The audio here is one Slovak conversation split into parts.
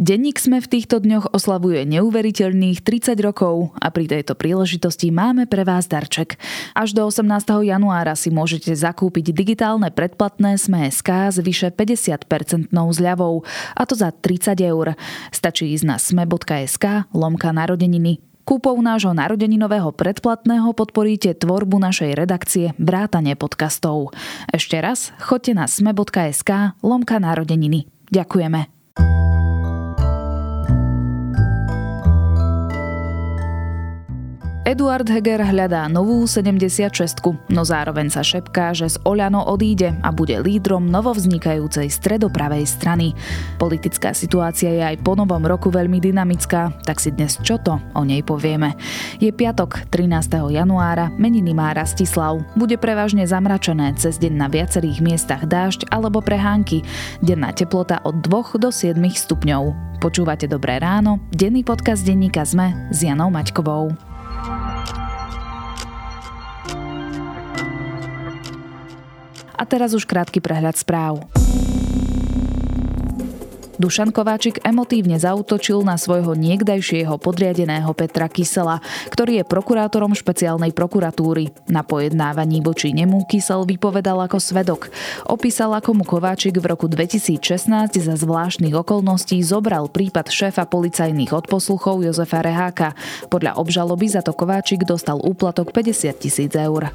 Denník sme v týchto dňoch oslavuje neuveriteľných 30 rokov a pri tejto príležitosti máme pre vás darček. Až do 18. januára si môžete zakúpiť digitálne predplatné Sme.sk s vyše 50% zľavou, a to za 30 eur. Stačí ísť na sme.sk lomka narodeniny. Kúpou nášho narodeninového predplatného podporíte tvorbu našej redakcie Vrátane podcastov. Ešte raz, choďte na sme.sk lomka narodeniny. Ďakujeme. Eduard Heger hľadá novú 76 no zároveň sa šepká, že z Oľano odíde a bude lídrom novovznikajúcej stredopravej strany. Politická situácia je aj po novom roku veľmi dynamická, tak si dnes čo to o nej povieme. Je piatok, 13. januára, meniny má Rastislav. Bude prevažne zamračené, cez deň na viacerých miestach dážď alebo prehánky. Denná teplota od 2 do 7 stupňov. Počúvate Dobré ráno, denný podcast denníka ZME s Janou Maťkovou. A teraz už krátky prehľad správ. Dušan Kováčik emotívne zautočil na svojho niekdajšieho podriadeného Petra Kysela, ktorý je prokurátorom špeciálnej prokuratúry. Na pojednávaní voči nemu Kysel vypovedal ako svedok. Opísal, ako mu Kováčik v roku 2016 za zvláštnych okolností zobral prípad šéfa policajných odposluchov Jozefa Reháka. Podľa obžaloby za to Kováčik dostal úplatok 50 tisíc eur.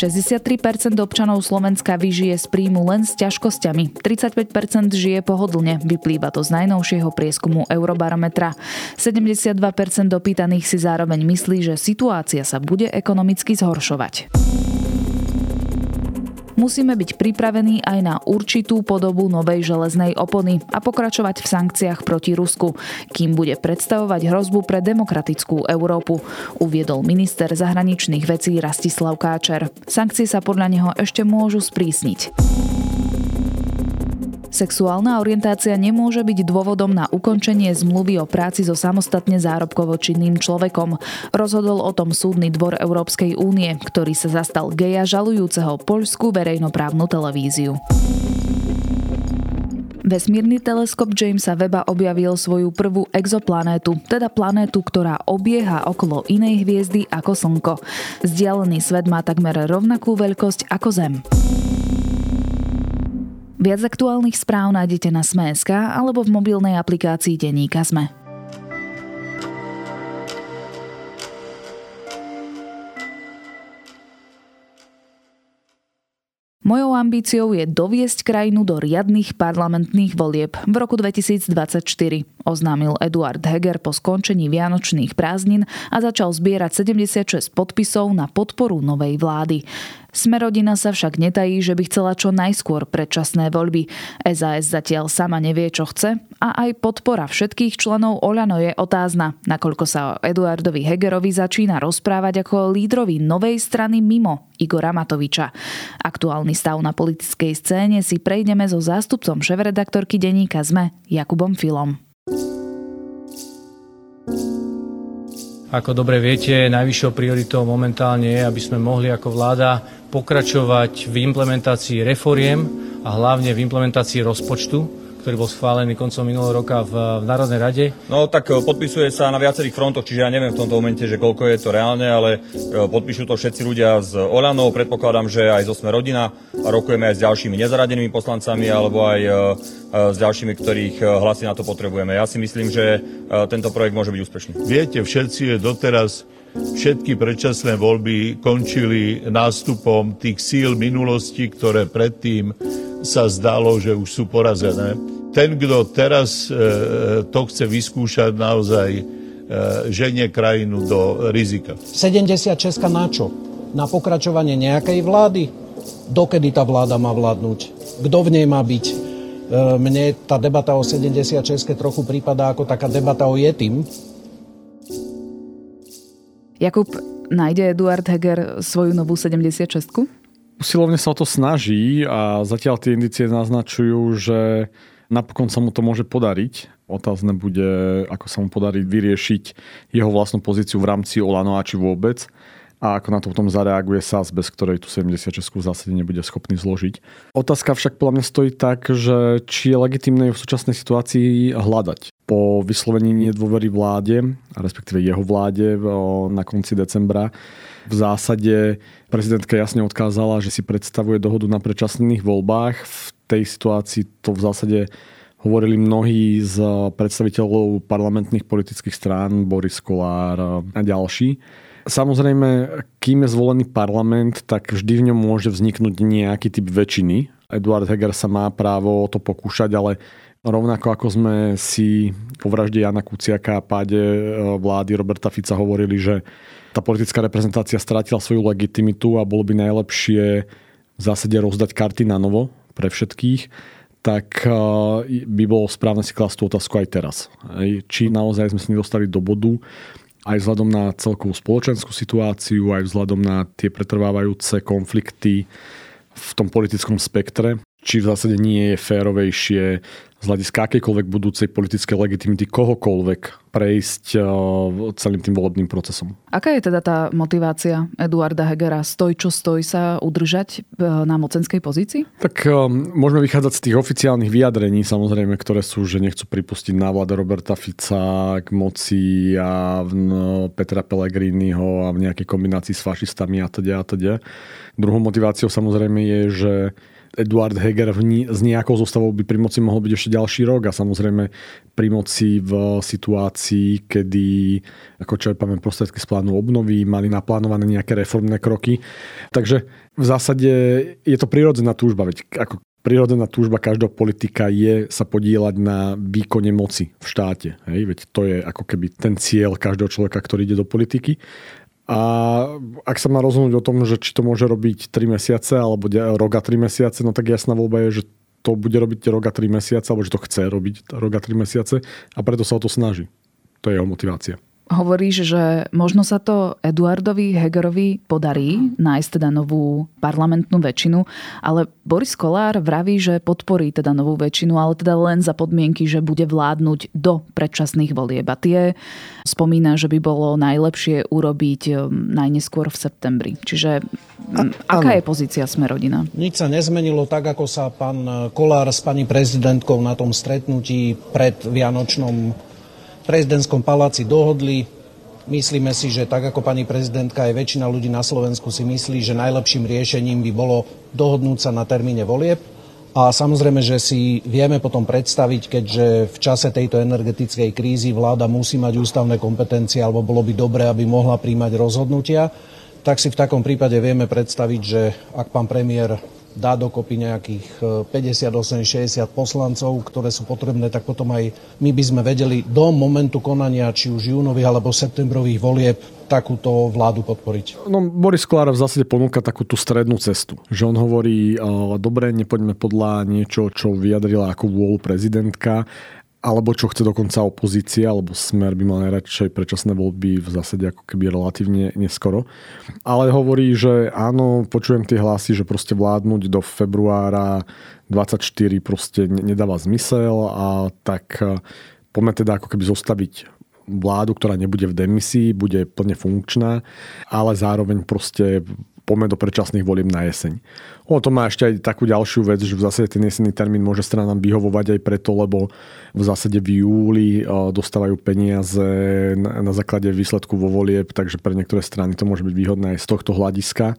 63% občanov Slovenska vyžije z príjmu len s ťažkosťami. 35% žije pohodlne, vyplýva to z najnovšieho prieskumu Eurobarometra. 72% dopýtaných si zároveň myslí, že situácia sa bude ekonomicky zhoršovať. Musíme byť pripravení aj na určitú podobu novej železnej opony a pokračovať v sankciách proti Rusku, kým bude predstavovať hrozbu pre demokratickú Európu, uviedol minister zahraničných vecí Rastislav Káčer. Sankcie sa podľa neho ešte môžu sprísniť. Sexuálna orientácia nemôže byť dôvodom na ukončenie zmluvy o práci so samostatne zárobkovo činným človekom. Rozhodol o tom súdny dvor Európskej únie, ktorý sa zastal geja žalujúceho poľskú verejnoprávnu televíziu. Vesmírny teleskop Jamesa Weba objavil svoju prvú exoplanétu, teda planétu, ktorá obieha okolo inej hviezdy ako Slnko. Vzdialený svet má takmer rovnakú veľkosť ako Zem. Viac aktuálnych správ nájdete na Sme.sk alebo v mobilnej aplikácii Deníka Sme. Mojou ambíciou je doviesť krajinu do riadnych parlamentných volieb v roku 2024, oznámil Eduard Heger po skončení vianočných prázdnin a začal zbierať 76 podpisov na podporu novej vlády. Smerodina sa však netají, že by chcela čo najskôr predčasné voľby. SAS zatiaľ sama nevie, čo chce a aj podpora všetkých členov Oľano je otázna, nakoľko sa o Eduardovi Hegerovi začína rozprávať ako lídrovi novej strany mimo Igora Matoviča. Aktuálny stav na politickej scéne si prejdeme so zástupcom šéf-redaktorky denníka ZME Jakubom Filom. Ako dobre viete, najvyššou prioritou momentálne je, aby sme mohli ako vláda pokračovať v implementácii reforiem a hlavne v implementácii rozpočtu, ktorý bol schválený koncom minulého roka v, v Národnej rade? No tak e, podpisuje sa na viacerých frontoch, čiže ja neviem v tomto momente, že koľko je to reálne, ale e, podpíšu to všetci ľudia z Oľanov, predpokladám, že aj zo Sme rodina a rokujeme aj s ďalšími nezaradenými poslancami alebo aj e, s ďalšími, ktorých hlasy na to potrebujeme. Ja si myslím, že tento projekt môže byť úspešný. Viete, všetci je doteraz všetky predčasné voľby končili nástupom tých síl minulosti, ktoré predtým sa zdalo, že už sú porazené. Ten, kto teraz e, to chce vyskúšať, naozaj e, ženie krajinu do rizika. 76 na čo? Na pokračovanie nejakej vlády? Dokedy tá vláda má vládnuť? Kto v nej má byť? E, mne tá debata o 76 trochu prípada ako taká debata o Jetim. Jakub, nájde Eduard Heger svoju novú 76 usilovne sa o to snaží a zatiaľ tie indicie naznačujú, že napokon sa mu to môže podariť. Otázne bude, ako sa mu podarí vyriešiť jeho vlastnú pozíciu v rámci Olano a či vôbec. a ako na to potom zareaguje SAS, bez ktorej tu 76 v zásade nebude schopný zložiť. Otázka však podľa mňa stojí tak, že či je legitimné v súčasnej situácii hľadať. Po vyslovení nedôvery vláde, respektíve jeho vláde na konci decembra, v zásade prezidentka jasne odkázala, že si predstavuje dohodu na predčasných voľbách. V tej situácii to v zásade hovorili mnohí z predstaviteľov parlamentných politických strán, Boris Kolár a ďalší. Samozrejme, kým je zvolený parlament, tak vždy v ňom môže vzniknúť nejaký typ väčšiny. Eduard Heger sa má právo to pokúšať, ale rovnako ako sme si po vražde Jana Kuciaka a páde e, vlády Roberta Fica hovorili, že tá politická reprezentácia stratila svoju legitimitu a bolo by najlepšie v zásade rozdať karty na novo pre všetkých, tak e, by bolo správne si klásť tú otázku aj teraz. Či naozaj sme sa nedostali do bodu, aj vzhľadom na celkovú spoločenskú situáciu, aj vzhľadom na tie pretrvávajúce konflikty v tom politickom spektre, či v zásade nie je férovejšie z hľadiska akejkoľvek budúcej politickej legitimity kohokoľvek prejsť eh, celým tým volebným procesom. Aká je teda tá motivácia Eduarda Hegera stoj čo stoj sa udržať eh, na mocenskej pozícii? Tak eh, môžeme vychádzať z tých oficiálnych vyjadrení, samozrejme, ktoré sú, že nechcú pripustiť návlada Roberta Fica k moci a Petra Pellegriniho a v nejakej kombinácii s fašistami a teda a teda. Druhou motiváciou samozrejme je, že Eduard Heger s nejakou zostavou by pri moci mohol byť ešte ďalší rok a samozrejme pri moci v situácii, kedy ako čerpáme prostriedky z plánu obnovy, mali naplánované nejaké reformné kroky. Takže v zásade je to prirodzená túžba, veď ako prirodzená túžba každého politika je sa podílať na výkone moci v štáte. Hej? Veď to je ako keby ten cieľ každého človeka, ktorý ide do politiky. A ak sa má rozhodnúť o tom, že či to môže robiť 3 mesiace alebo rok a 3 mesiace, no tak jasná voľba je, že to bude robiť rok a 3 mesiace, alebo že to chce robiť rok a 3 mesiace a preto sa o to snaží. To je jeho motivácia hovoríš, že možno sa to Eduardovi Hegerovi podarí nájsť teda novú parlamentnú väčšinu, ale Boris Kolár vraví, že podporí teda novú väčšinu, ale teda len za podmienky, že bude vládnuť do predčasných volieb. A tie spomína, že by bolo najlepšie urobiť um, najneskôr v septembri. Čiže a, aká ano. je pozícia Smerodina? Nič sa nezmenilo tak, ako sa pán Kolár s pani prezidentkou na tom stretnutí pred Vianočnom prezidentskom paláci dohodli. Myslíme si, že tak ako pani prezidentka aj väčšina ľudí na Slovensku si myslí, že najlepším riešením by bolo dohodnúť sa na termíne volieb. A samozrejme, že si vieme potom predstaviť, keďže v čase tejto energetickej krízy vláda musí mať ústavné kompetencie, alebo bolo by dobré, aby mohla príjmať rozhodnutia, tak si v takom prípade vieme predstaviť, že ak pán premiér dá dokopy nejakých 58-60 e, poslancov, ktoré sú potrebné, tak potom aj my by sme vedeli do momentu konania, či už júnových alebo septembrových volieb, takúto vládu podporiť. No, Boris Kolár v zásade ponúka takú tú strednú cestu. Že on hovorí, dobre, nepoďme podľa niečo, čo vyjadrila ako vôľu prezidentka, alebo čo chce dokonca opozícia, alebo smer by mal najradšej predčasné voľby v zásade ako keby relatívne neskoro. Ale hovorí, že áno, počujem tie hlasy, že proste vládnuť do februára 24 proste nedáva zmysel a tak e, poďme teda ako keby zostaviť vládu, ktorá nebude v demisii, bude plne funkčná, ale zároveň proste poďme do predčasných volieb na jeseň. O to má ešte aj takú ďalšiu vec, že v zásade ten jesenný termín môže stranám vyhovovať aj preto, lebo v zásade v júli dostávajú peniaze na základe výsledku vo volieb, takže pre niektoré strany to môže byť výhodné aj z tohto hľadiska.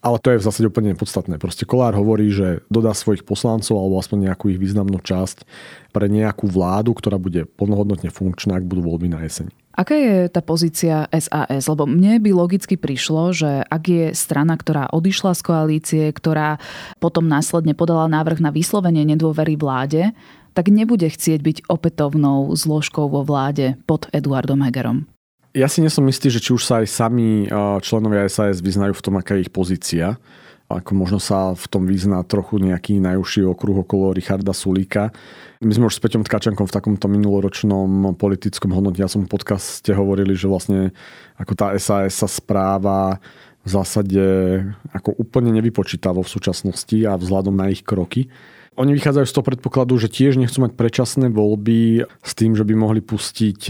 Ale to je v zásade úplne nepodstatné. Proste Kolár hovorí, že dodá svojich poslancov alebo aspoň nejakú ich významnú časť pre nejakú vládu, ktorá bude plnohodnotne funkčná, ak budú voľby na jeseň. Aká je tá pozícia SAS? Lebo mne by logicky prišlo, že ak je strana, ktorá odišla z koalície, ktorá potom následne podala návrh na vyslovenie nedôvery vláde, tak nebude chcieť byť opätovnou zložkou vo vláde pod Eduardom Hegerom. Ja si nesom istý, že či už sa aj sami členovia SAS vyznajú v tom, aká je ich pozícia ako možno sa v tom vyzná trochu nejaký najúžší okruh okolo Richarda Sulíka. My sme už s Peťom Tkačenkom v takomto minuloročnom politickom hodnotiacom podcaste hovorili, že vlastne ako tá SAS sa správa v zásade ako úplne nevypočítavo v súčasnosti a vzhľadom na ich kroky. Oni vychádzajú z toho predpokladu, že tiež nechcú mať predčasné voľby s tým, že by mohli pustiť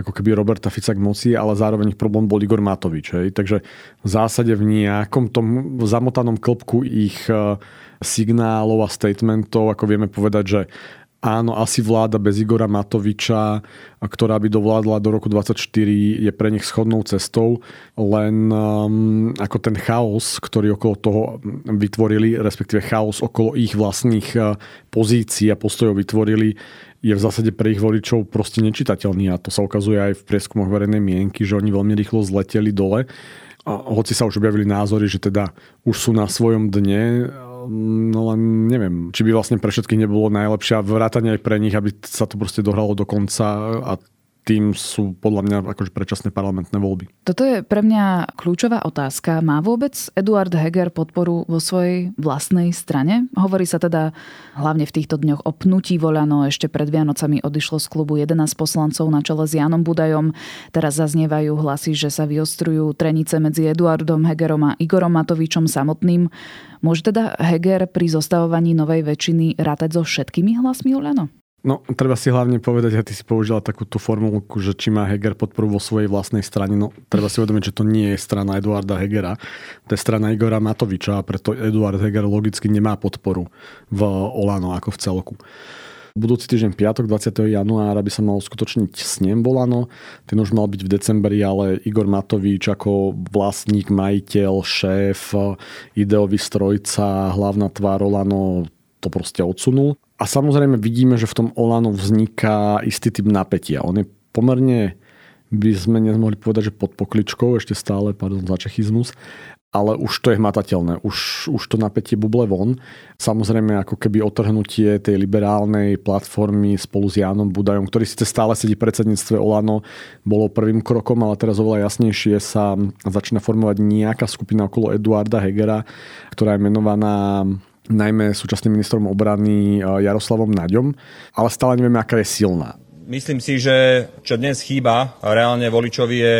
ako keby Roberta Fica k moci, ale zároveň ich problém bol Igor Matovič. Hej. Takže v zásade v nejakom tom zamotanom klopku ich e, signálov a statementov, ako vieme povedať, že áno, asi vláda bez Igora Matoviča, ktorá by dovládla do roku 2024, je pre nich schodnou cestou, len um, ako ten chaos, ktorý okolo toho vytvorili, respektíve chaos okolo ich vlastných uh, pozícií a postojov vytvorili, je v zásade pre ich voličov proste nečitateľný a to sa ukazuje aj v prieskumoch verejnej mienky, že oni veľmi rýchlo zleteli dole. A hoci sa už objavili názory, že teda už sú na svojom dne, no len neviem, či by vlastne pre všetkých nebolo najlepšie a vrátane aj pre nich, aby sa to proste dohralo do konca a tým sú podľa mňa akože predčasné parlamentné voľby. Toto je pre mňa kľúčová otázka. Má vôbec Eduard Heger podporu vo svojej vlastnej strane? Hovorí sa teda hlavne v týchto dňoch o pnutí Voľano. Ešte pred Vianocami odišlo z klubu 11 poslancov na čele s Janom Budajom. Teraz zaznievajú hlasy, že sa vyostrujú trenice medzi Eduardom Hegerom a Igorom Matovičom samotným. Môže teda Heger pri zostavovaní novej väčšiny rátať so všetkými hlasmi Oľano? No, treba si hlavne povedať, a ty si použila takú tú formulku, že či má Heger podporu vo svojej vlastnej strane. No, treba si uvedomiť, že to nie je strana Eduarda Hegera, to je strana Igora Matoviča a preto Eduard Heger logicky nemá podporu v Olano ako v celku. Budúci týždeň piatok 20. januára by sa mal uskutočniť snem Volano. Ten už mal byť v decembri, ale Igor Matovič ako vlastník, majiteľ, šéf, ideový strojca, hlavná tvár Olano to proste odsunul. A samozrejme vidíme, že v tom Olano vzniká istý typ napätia. On je pomerne, by sme nemohli povedať, že pod pokličkou, ešte stále, pardon za čechizmus, ale už to je hmatateľné, už, už to napätie buble von. Samozrejme ako keby otrhnutie tej liberálnej platformy spolu s Jánom Budajom, ktorý síce stále sedí v predsedníctve Olano, bolo prvým krokom, ale teraz oveľa jasnejšie sa začína formovať nejaká skupina okolo Eduarda Hegera, ktorá je menovaná najmä súčasným ministrom obrany eh, Jaroslavom Naďom, ale stále nevieme, aká je silná. Myslím si, že čo dnes chýba reálne voličovi je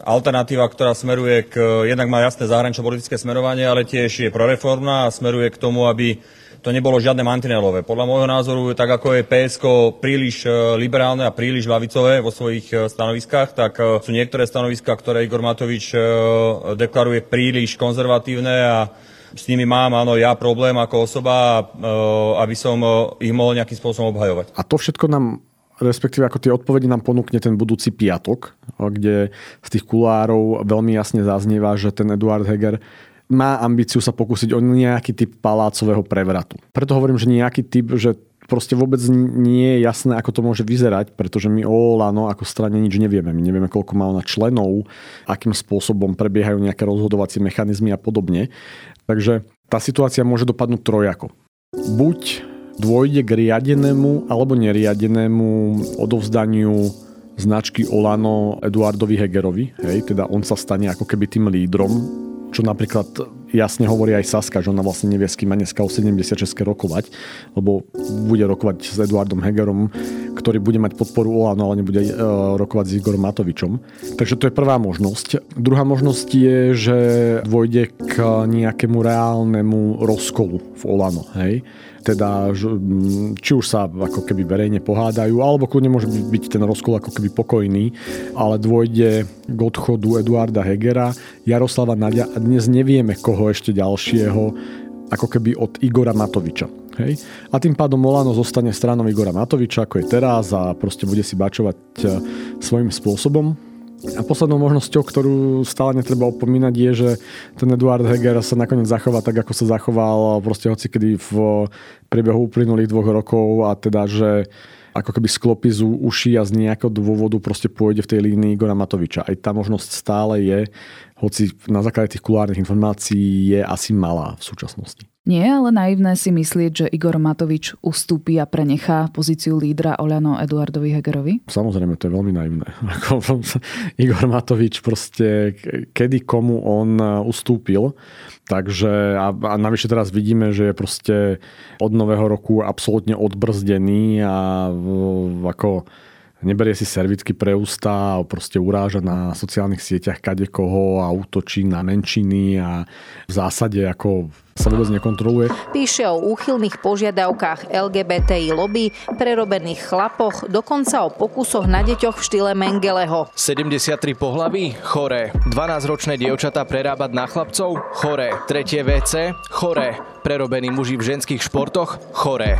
alternatíva, ktorá smeruje k, jednak má jasné zahranično politické smerovanie, ale tiež je proreformná a smeruje k tomu, aby to nebolo žiadne mantinelové. Podľa môjho názoru, tak ako je PSK príliš eh, liberálne a príliš lavicové vo svojich eh, stanoviskách, tak sú niektoré stanoviská, ktoré Igor Matovič deklaruje príliš konzervatívne a s nimi mám, áno, ja problém ako osoba, e, aby som e, ich mohol nejakým spôsobom obhajovať. A to všetko nám respektíve ako tie odpovede nám ponúkne ten budúci piatok, kde z tých kulárov veľmi jasne zaznieva, že ten Eduard Heger má ambíciu sa pokúsiť o nejaký typ palácového prevratu. Preto hovorím, že nejaký typ, že proste vôbec nie je jasné, ako to môže vyzerať, pretože my o Olano ako strane nič nevieme. My nevieme, koľko má ona členov, akým spôsobom prebiehajú nejaké rozhodovacie mechanizmy a podobne. Takže tá situácia môže dopadnúť trojako. Buď dôjde k riadenému alebo neriadenému odovzdaniu značky Olano Eduardovi Hegerovi, hej, teda on sa stane ako keby tým lídrom, čo napríklad jasne hovorí aj Saska, že ona vlastne nevie, s kým má dneska o 76 rokovať, lebo bude rokovať s Eduardom Hegerom, ktorý bude mať podporu Olano, ale nebude uh, rokovať s Igorom Matovičom. Takže to je prvá možnosť. Druhá možnosť je, že dôjde k nejakému reálnemu rozkolu v Olano. Hej? Teda, či už sa ako keby verejne pohádajú, alebo kľudne môže byť ten rozkol ako keby pokojný, ale dôjde k odchodu Eduarda Hegera, Jaroslava Nadia a dnes nevieme koho ešte ďalšieho, ako keby od Igora Matoviča. Hej? A tým pádom Molano zostane stranou Igora Matoviča, ako je teraz a proste bude si bačovať e, svojím spôsobom. A poslednou možnosťou, ktorú stále netreba opomínať, je, že ten Eduard Heger sa nakoniec zachová tak, ako sa zachoval proste hoci kedy v priebehu uplynulých dvoch rokov a teda, že ako keby sklopí z uší a z nejakého dôvodu proste pôjde v tej línii Igora Matoviča. Aj tá možnosť stále je, hoci na základe tých kulárnych informácií je asi malá v súčasnosti. Nie je ale naivné si myslieť, že Igor Matovič ustúpi a prenechá pozíciu lídra Oľano Eduardovi Hegerovi? Samozrejme, to je veľmi naivné. Igor Matovič proste, kedy komu on ustúpil, Takže a, a navyše teraz vidíme, že je proste od nového roku absolútne odbrzdený a ako neberie si servitky pre ústa a proste uráža na sociálnych sieťach kade koho a útočí na menšiny a v zásade ako sa vôbec nekontroluje. Píše o úchylných požiadavkách LGBTI lobby, prerobených chlapoch, dokonca o pokusoch na deťoch v štýle Mengeleho. 73 pohlaví? Choré. 12-ročné dievčatá prerábať na chlapcov? Choré. Tretie WC? Choré. Prerobení muži v ženských športoch? Choré.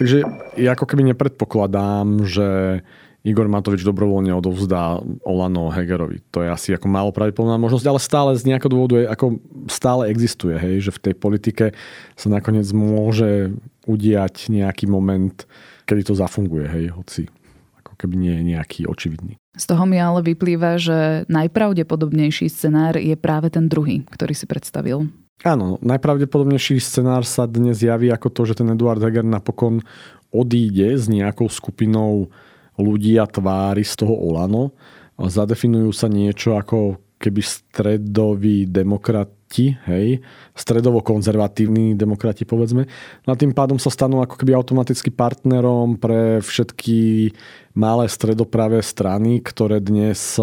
Takže ja ako keby nepredpokladám, že Igor Matovič dobrovoľne odovzdá Olano Hegerovi. To je asi ako málo pravdepodobná možnosť, ale stále z nejakého dôvodu je, ako stále existuje, hej, že v tej politike sa nakoniec môže udiať nejaký moment, kedy to zafunguje, hej, hoci ako keby nie je nejaký očividný. Z toho mi ale vyplýva, že najpravdepodobnejší scenár je práve ten druhý, ktorý si predstavil. Áno, najpravdepodobnejší scenár sa dnes javí ako to, že ten Eduard Heger napokon odíde s nejakou skupinou ľudí a tvári z toho Olano. Zadefinujú sa niečo ako keby stredoví demokrati, hej, stredovo-konzervatívni demokrati, povedzme. No a tým pádom sa stanú ako keby automaticky partnerom pre všetky malé stredopravé strany, ktoré dnes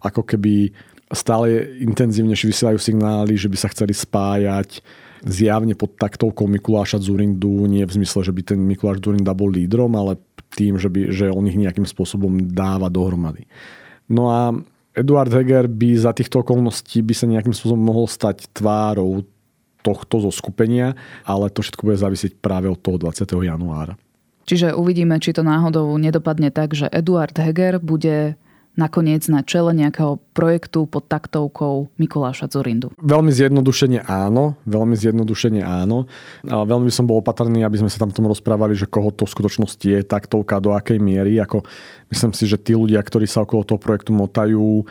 ako keby stále intenzívnejšie vysielajú signály, že by sa chceli spájať zjavne pod taktovkou Mikuláša Zurindu, nie v zmysle, že by ten Mikuláš Zurinda bol lídrom, ale tým, že, by, že on ich nejakým spôsobom dáva dohromady. No a Eduard Heger by za týchto okolností by sa nejakým spôsobom mohol stať tvárou tohto zo skupenia, ale to všetko bude závisieť práve od toho 20. januára. Čiže uvidíme, či to náhodou nedopadne tak, že Eduard Heger bude nakoniec na čele nejakého projektu pod taktovkou Mikuláša Zurindu? Veľmi zjednodušene áno, veľmi zjednodušene áno. Veľmi som bol opatrný, aby sme sa tam tom rozprávali, že koho to v skutočnosti je taktovka, do akej miery. Ako, myslím si, že tí ľudia, ktorí sa okolo toho projektu motajú,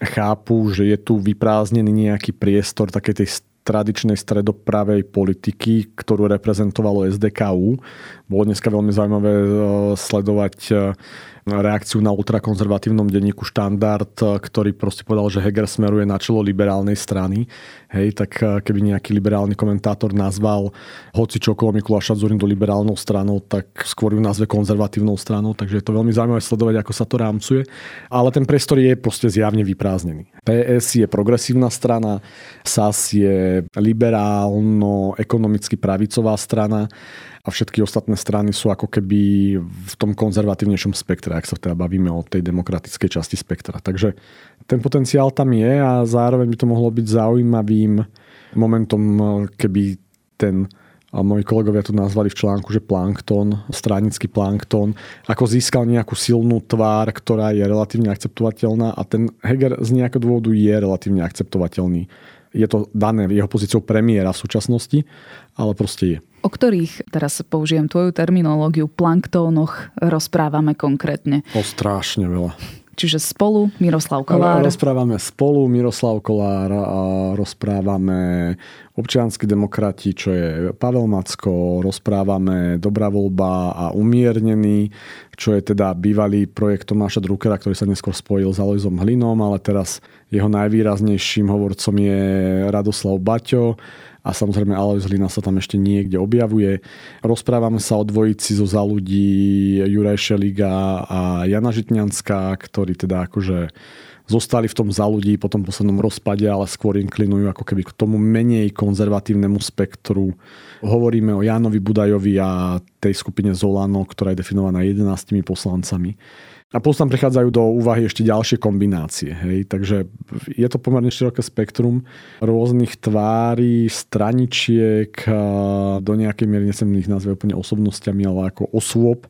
chápu, že je tu vyprázdnený nejaký priestor takej tej tradičnej stredopravej politiky, ktorú reprezentovalo SDKU. Bolo dneska veľmi zaujímavé e, sledovať e, reakciu na ultrakonzervatívnom denníku Štandard, ktorý proste povedal, že Heger smeruje na čelo liberálnej strany. Hej, tak eh, keby nejaký liberálny komentátor nazval hoci čo okolo Mikuláša Zurindu liberálnou stranou, tak skôr ju nazve konzervatívnou stranou, takže je to veľmi zaujímavé sledovať, ako sa to rámcuje. Ale ten priestor je proste zjavne vyprázdnený. PS je progresívna strana, SAS je liberálno-ekonomicky pravicová strana a všetky ostatné strany sú ako keby v tom konzervatívnejšom spektre, ak sa teda bavíme o tej demokratickej časti spektra. Takže ten potenciál tam je a zároveň by to mohlo byť zaujímavým momentom, keby ten a moji kolegovia to nazvali v článku, že plankton, stranický plankton, ako získal nejakú silnú tvár, ktorá je relatívne akceptovateľná a ten Heger z nejakého dôvodu je relatívne akceptovateľný. Je to dané jeho pozíciou premiéra v súčasnosti, ale proste je. O ktorých, teraz použijem tvoju terminológiu, planktónoch rozprávame konkrétne? O strašne veľa. Čiže spolu Miroslav Kolár. Rozprávame spolu Miroslav Kolár, a rozprávame občianskí demokrati, čo je Pavel Macko, rozprávame Dobrá voľba a Umiernený, čo je teda bývalý projekt Tomáša Druckera, ktorý sa neskôr spojil s Alojzom Hlinom, ale teraz jeho najvýraznejším hovorcom je Radoslav Baťo a samozrejme Alois Hlina sa tam ešte niekde objavuje. Rozprávame sa o dvojici zo za ľudí Juraj Šeliga a Jana Žitňanská, ktorí teda akože zostali v tom za ľudí po tom poslednom rozpade, ale skôr inklinujú ako keby k tomu menej konzervatívnemu spektru. Hovoríme o Jánovi Budajovi a tej skupine Zolano, ktorá je definovaná 11 poslancami. A plus tam prichádzajú do úvahy ešte ďalšie kombinácie. Hej? Takže je to pomerne široké spektrum rôznych tvári, straničiek, do nejakej miery nesem ich nazve úplne osobnostiami, ale ako osôb,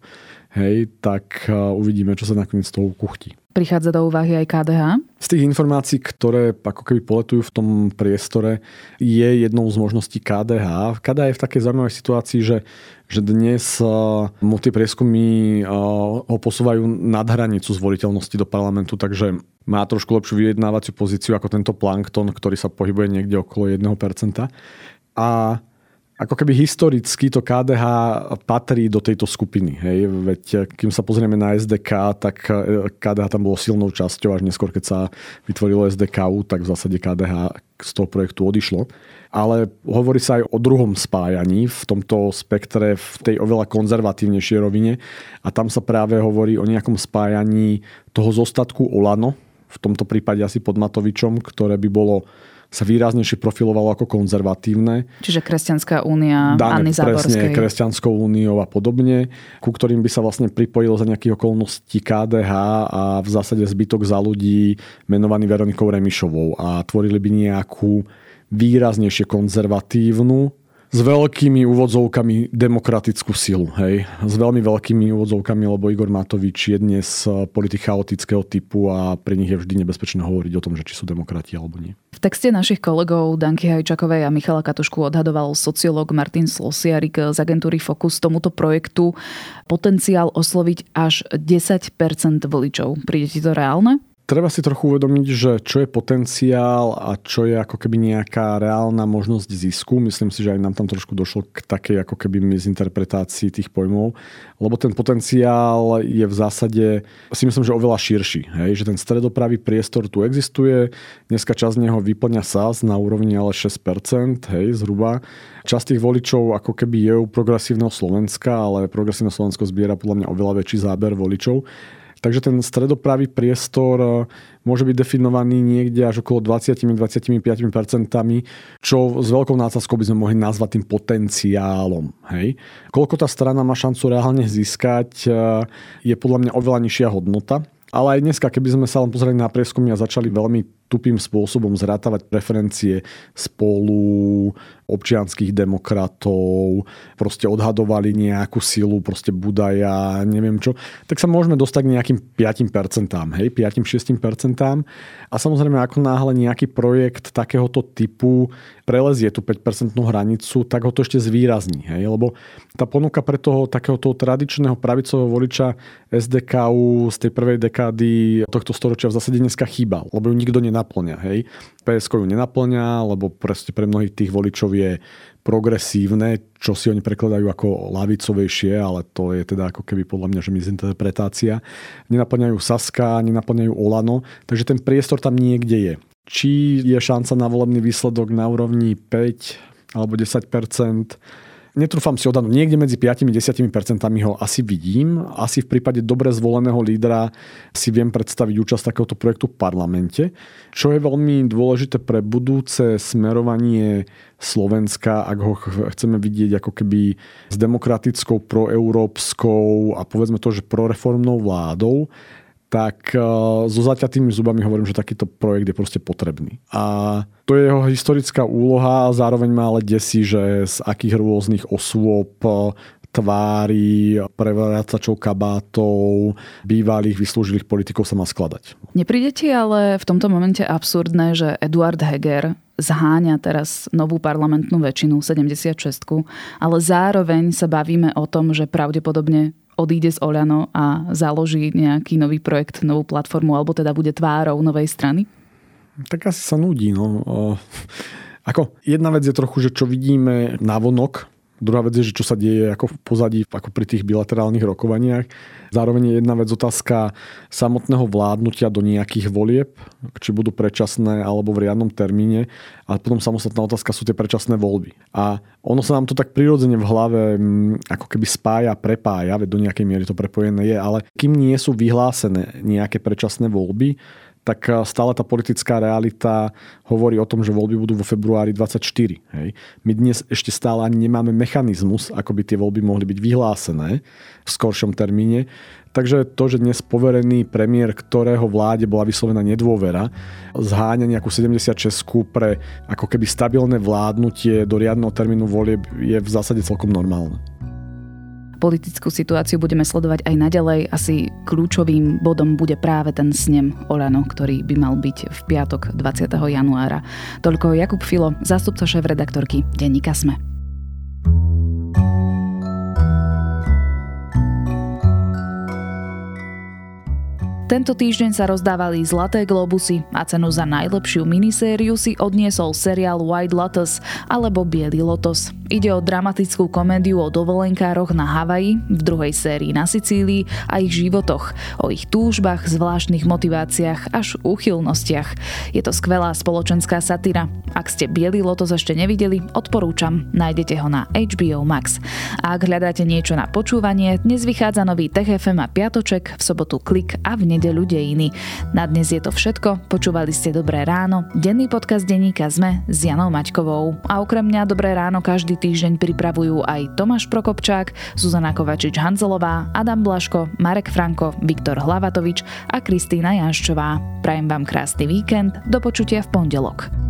hej, tak uvidíme, čo sa nakoniec z toho kuchtí. Prichádza do úvahy aj KDH? Z tých informácií, ktoré ako keby poletujú v tom priestore, je jednou z možností KDH. KDH je v takej zaujímavej situácii, že, že dnes mu tie prieskumy ho posúvajú nad hranicu zvoliteľnosti do parlamentu, takže má trošku lepšiu vyjednávaciu pozíciu ako tento plankton, ktorý sa pohybuje niekde okolo 1%. A ako keby historicky to KDH patrí do tejto skupiny. Hej? Veď kým sa pozrieme na SDK, tak KDH tam bolo silnou časťou, až neskôr, keď sa vytvorilo SDKU, tak v zásade KDH z toho projektu odišlo. Ale hovorí sa aj o druhom spájaní v tomto spektre, v tej oveľa konzervatívnejšej rovine. A tam sa práve hovorí o nejakom spájaní toho zostatku Olano, v tomto prípade asi pod Matovičom, ktoré by bolo sa výraznejšie profilovalo ako konzervatívne. Čiže Kresťanská únia, Dáne, Anny Záborskej. Presne, Kresťanskou úniou a podobne, ku ktorým by sa vlastne pripojil za nejakých okolností KDH a v zásade zbytok za ľudí menovaný Veronikou Remišovou a tvorili by nejakú výraznejšie konzervatívnu s veľkými úvodzovkami demokratickú silu. Hej? S veľmi veľkými úvodzovkami, lebo Igor Matovič je dnes politik chaotického typu a pre nich je vždy nebezpečné hovoriť o tom, že či sú demokrati alebo nie. V texte našich kolegov Danky Hajčakovej a Michala Katušku odhadoval sociológ Martin Slosiarik z agentúry Focus tomuto projektu potenciál osloviť až 10% voličov. Príde ti to reálne? Treba si trochu uvedomiť, že čo je potenciál a čo je ako keby nejaká reálna možnosť zisku. Myslím si, že aj nám tam trošku došlo k takej ako keby mizinterpretácii tých pojmov, lebo ten potenciál je v zásade, si myslím, že oveľa širší. Hej? Že ten stredopravý priestor tu existuje, dneska časť z neho vyplňa SAS na úrovni ale 6%, hej, zhruba. Časť tých voličov ako keby je u progresívneho Slovenska, ale progresívne Slovensko zbiera podľa mňa oveľa väčší záber voličov. Takže ten stredopravý priestor e, môže byť definovaný niekde až okolo 20-25%, čo s veľkou nácazkou by sme mohli nazvať tým potenciálom. Hej. Koľko tá strana má šancu reálne získať, e, je podľa mňa oveľa nižšia hodnota. Ale aj dneska, keby sme sa len pozreli na prieskumy a začali veľmi tupým spôsobom zrátavať preferencie spolu, občianských demokratov, proste odhadovali nejakú silu, proste Budaja, neviem čo, tak sa môžeme dostať k nejakým 5%, hej, 5-6%. A samozrejme, ako náhle nejaký projekt takéhoto typu prelezie tú 5% hranicu, tak ho to ešte zvýrazní. Hej? Lebo tá ponuka pre toho takéhoto tradičného pravicového voliča SDKU z tej prvej dekády tohto storočia v zásade dneska chýbal, lebo ju nikto nenaplňa. Hej? PSK ju nenaplňa, lebo proste pre mnohých tých voličov je progresívne, čo si oni prekladajú ako lavicovejšie, ale to je teda ako keby podľa mňa, že mizinterpretácia. Nenaplňajú Saska, nenaplňajú Olano, takže ten priestor tam niekde je. Či je šanca na volebný výsledok na úrovni 5 alebo 10 Netrúfam si odhadnúť, niekde medzi 5 10 percentami ho asi vidím. Asi v prípade dobre zvoleného lídra si viem predstaviť účasť takéhoto projektu v parlamente, čo je veľmi dôležité pre budúce smerovanie Slovenska, ak ho chceme vidieť ako keby s demokratickou, proeurópskou a povedzme to, že proreformnou vládou, tak eh, so zaťatými zubami hovorím, že takýto projekt je proste potrebný. A to je jeho historická úloha a zároveň ma ale desí, že z akých rôznych osôb eh, tvári, prevracačov kabátov, bývalých vyslúžilých politikov sa má skladať. Nepríde ti ale v tomto momente absurdné, že Eduard Heger zháňa teraz novú parlamentnú väčšinu 76, ale zároveň sa bavíme o tom, že pravdepodobne odíde z Oľano a založí nejaký nový projekt, novú platformu, alebo teda bude tvárou novej strany? Tak asi sa nudí. No. Ako, jedna vec je trochu, že čo vidíme na vonok, Druhá vec je, že čo sa deje ako v pozadí, ako pri tých bilaterálnych rokovaniach. Zároveň je jedna vec otázka samotného vládnutia do nejakých volieb, či budú predčasné alebo v riadnom termíne. A potom samostatná otázka sú tie predčasné voľby. A ono sa nám to tak prirodzene v hlave mm, ako keby spája, prepája, veď do nejakej miery to prepojené je, ale kým nie sú vyhlásené nejaké predčasné voľby, tak eh, stále tá politická realita hovorí o tom, že voľby budú vo februári 24. Hej. My dnes ešte stále ani nemáme mechanizmus, ako by tie voľby mohli byť vyhlásené v skoršom termíne. Takže to, že dnes poverený premiér, ktorého vláde bola vyslovená nedôvera, zháňa nejakú 76 pre ako keby stabilné vládnutie do riadneho termínu volieb je v zásade celkom normálne. Politickú situáciu budeme sledovať aj naďalej. Asi kľúčovým bodom bude práve ten snem Olano, ktorý by mal byť v piatok 20. januára. Toľko Jakub Filo, zástupca šéf-redaktorky Denníka Sme. Tento týždeň sa rozdávali Zlaté globusy a cenu za najlepšiu minisériu si odniesol seriál White Lotus alebo Bielý lotos. Ide o dramatickú komédiu o dovolenkároch na Havaji, v druhej sérii na Sicílii a ich životoch, o ich túžbách, zvláštnych motiváciách až úchylnostiach. Je to skvelá spoločenská satyra. Ak ste Bielý lotos ešte nevideli, odporúčam, nájdete ho na HBO Max. A ak hľadáte niečo na počúvanie, dnes vychádza nový TFM a Piatoček, v sobotu Klik a v nedeľu dejiny. Na dnes je to všetko, počúvali ste Dobré ráno, denný podcast denníka ZME s Janou Maťkovou. A okrem mňa Dobré ráno každý týždeň pripravujú aj Tomáš Prokopčák, Zuzana Kovačič-Hanzelová, Adam Blaško, Marek Franko, Viktor Hlavatovič a Kristýna Janščová. Prajem vám krásny víkend, do počutia v pondelok.